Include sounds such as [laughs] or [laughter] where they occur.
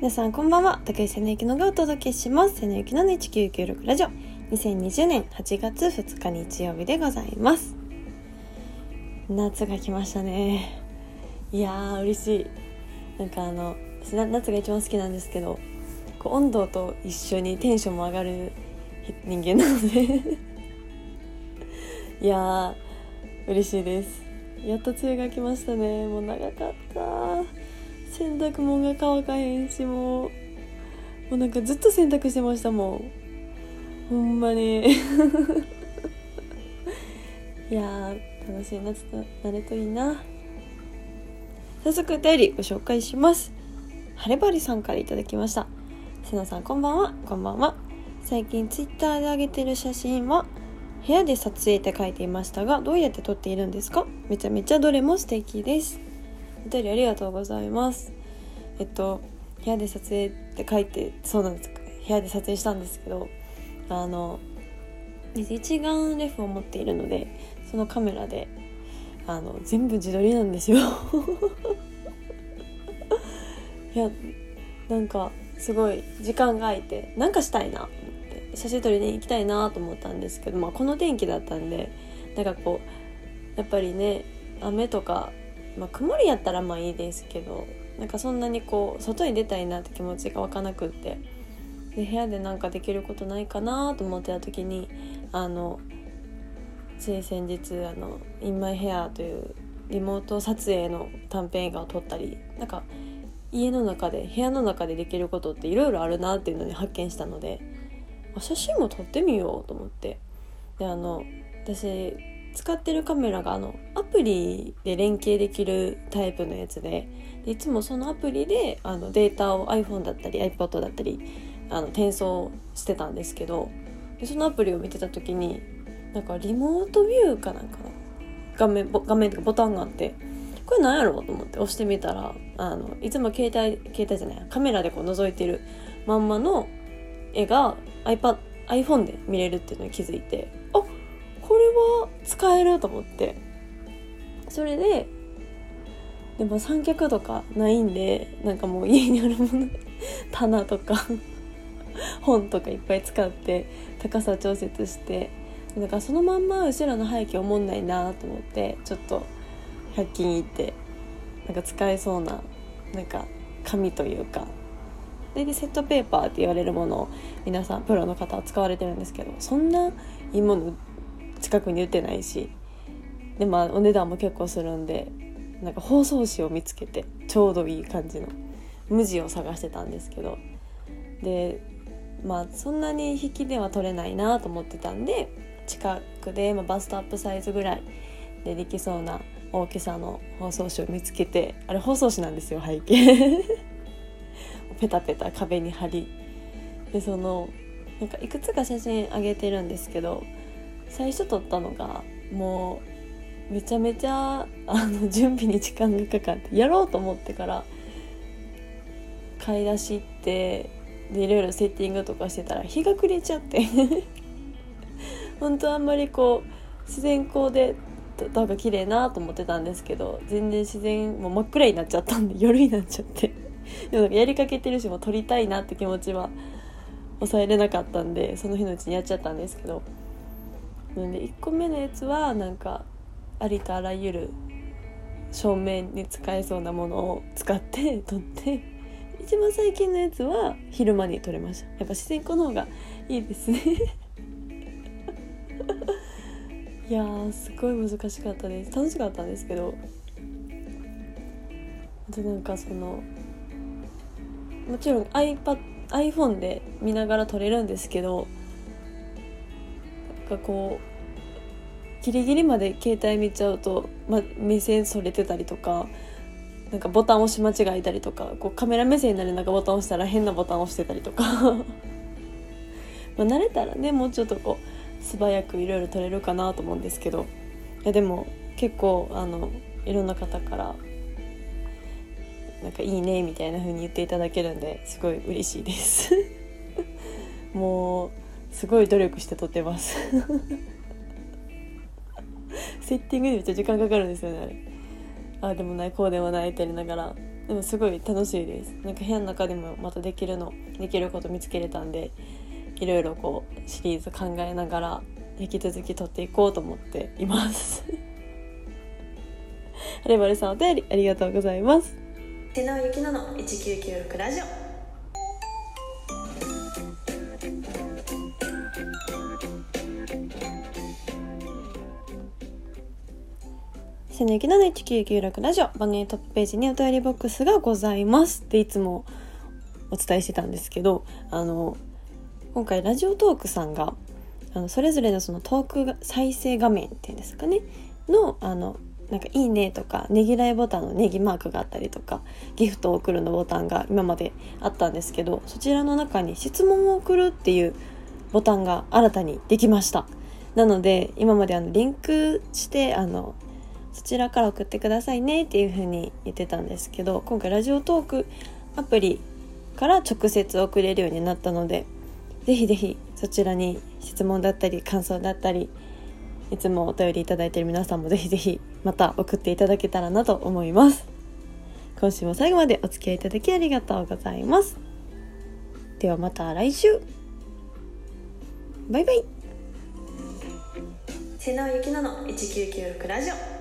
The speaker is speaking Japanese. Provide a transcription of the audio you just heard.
皆さんこんばんは。竹井瀬根ゆのがお届けします。瀬根ゆきの1996ラジオ。2020年8月2日日曜日でございます。夏が来ましたね。いやー嬉しい。なんかあの私夏が一番好きなんですけどこう温度と一緒にテンションも上がる人間なので。[laughs] いやー嬉しいです。やっと梅雨が来ましたね。もう長かった洗濯物が乾かへんしもうもうなんかずっと洗濯してましたもん。ほんまに。[laughs] いや楽しい夏となるといいな。早速お便りご紹介します。晴ればりさんから頂きました。せなさんこんばんは。こんばんは。最近ツイッターで上げてる写真は部屋で撮影って書いていましたがどうやって撮っているんですか？めちゃめちゃどれも素敵です。お便りありがとうございます。えっと部屋で撮影って書いてそうなんです。部屋で撮影したんですけどあの一眼レフを持っているのでそのカメラであの全部自撮りなんですよ。[laughs] いやなんかすごい時間が空いてなんかしたいなと思って写真撮りに行きたいなと思ったんですけど、まあ、この天気だったんでなんかこうやっぱりね雨とかまあ、曇りやったらまあいいですけどなんかそんなにこう外に出たいなって気持ちが湧かなくってで部屋でなんかできることないかなと思ってた時にあのつい先日あの「インマイヘアというリモート撮影の短編映画を撮ったりなんか家の中で部屋の中でできることっていろいろあるなっていうのに発見したので写真も撮ってみようと思ってであの私使ってるカメラがあのアプリで連携できるタイプのやつででいつもそのアプリであのデータを iPhone だったり iPod だったりあの転送してたんですけどでそのアプリを見てた時になんかリモートビューかなんかの画面画面とかボタンがあってこれ何やろうと思って押してみたらあのいつも携帯携帯じゃないカメラでこう覗いてるまんまの絵が iPad iPhone で見れるっていうのに気づいて使えると思って。それででも三脚とかないんでなんかもう家にあるもの棚とか [laughs] 本とかいっぱい使って高さ調節してだかそのまんま後ろの背景おもんないなと思ってちょっと100均行ってなんか使えそうななんか紙というか。でセットペーパーって言われるものを皆さんプロの方は使われてるんですけどそんないいもの近くに売ってないし。でまあお値段も結構するんでなんか包装紙を見つけてちょうどいい感じの無地を探してたんですけど。でまあそんなに引きでは取れないなと思ってたんで近くで、まあ、バストアップサイズぐらいでできそうな大きさの包装紙を見つけてあれ包装紙なんですよ背景。[laughs] ペタペタ壁に貼り。でそのなんかいくつか写真あげてるんですけど最初撮ったのがもうめちゃめちゃあの準備に時間がかかってやろうと思ってから買い出し行ってでいろいろセッティングとかしてたら日が暮れちゃって。[laughs] 本当あんまりこう自然光で撮った方が綺麗なと思ってたんですけど全然自然もう真っ暗になっちゃったんで夜になっちゃって。でもなんかやりかけてるしもう撮りたいなって気持ちは抑えれなかったんでその日のうちにやっちゃったんですけどなん。で1個目のやつはなんかありとあらゆる照明に使えそうなものを使って [laughs] 撮って。一番最近のやつは昼間に撮れました。やっぱ自然光の方がいいですね。[laughs] いやすごい難しかったです。楽しかったんですけど。あとなんかそのもちろん iPad iPhone で見ながら撮れるんですけどかこうギリギリまで携帯見ちゃうと、ま、目線それてたりとかなんかボタン押し間違えたりとかこうカメラ目線になりながらボタン押したら変なボタン押してたりとか。[laughs] ま慣れたらねもうちょっとこう素早くいろいろ撮れるかなと思うんですけど。いやでも結構あのいろんな方からなんかいいねみたいな風に言っていただけるんですごい嬉しいです。[laughs] もうすごい努力して撮ってます。セッティングにめっちゃ時間かかるんですよねあれ。あでもないこうでもないってやりながら。でもすごい楽しいです。なんか部屋の中でもまたできるのできること見つけれたんでいろいろこうシリーズ考えながら引き続き撮っていこうと思っています。[laughs] はるばるさんお便りありがとうございます。手直ゆきのの1996ラジオ。せのゆきのの1996ラジオ。番組トップページにお便りボックスがございますっていつもお伝えしてたんですけどあの今回ラジオトークさんがあのそれぞれのそのトーク再生画面っていうんですかね。のあのなんか「いいね」とかねぎらいボタンのネギマークがあったりとかギフトを送るのボタンが今まであったんですけどそちらの中に質問を送るっていうボタンが新たにできました。なので今まであのリンクしてあのそちらから送ってくださいねっていう風に言ってたんですけど今回ラジオトークアプリから直接送れるようになったのでぜひぜひそちらに質問だったり感想だったりいつもお便りいただいてる皆さんもぜひぜひまた送っていただけたらなと思います。今週も最後までお付き合いいただきありがとうございます。ではまた来週。バイバイ。瀬野ゆきのの1996ラジオ。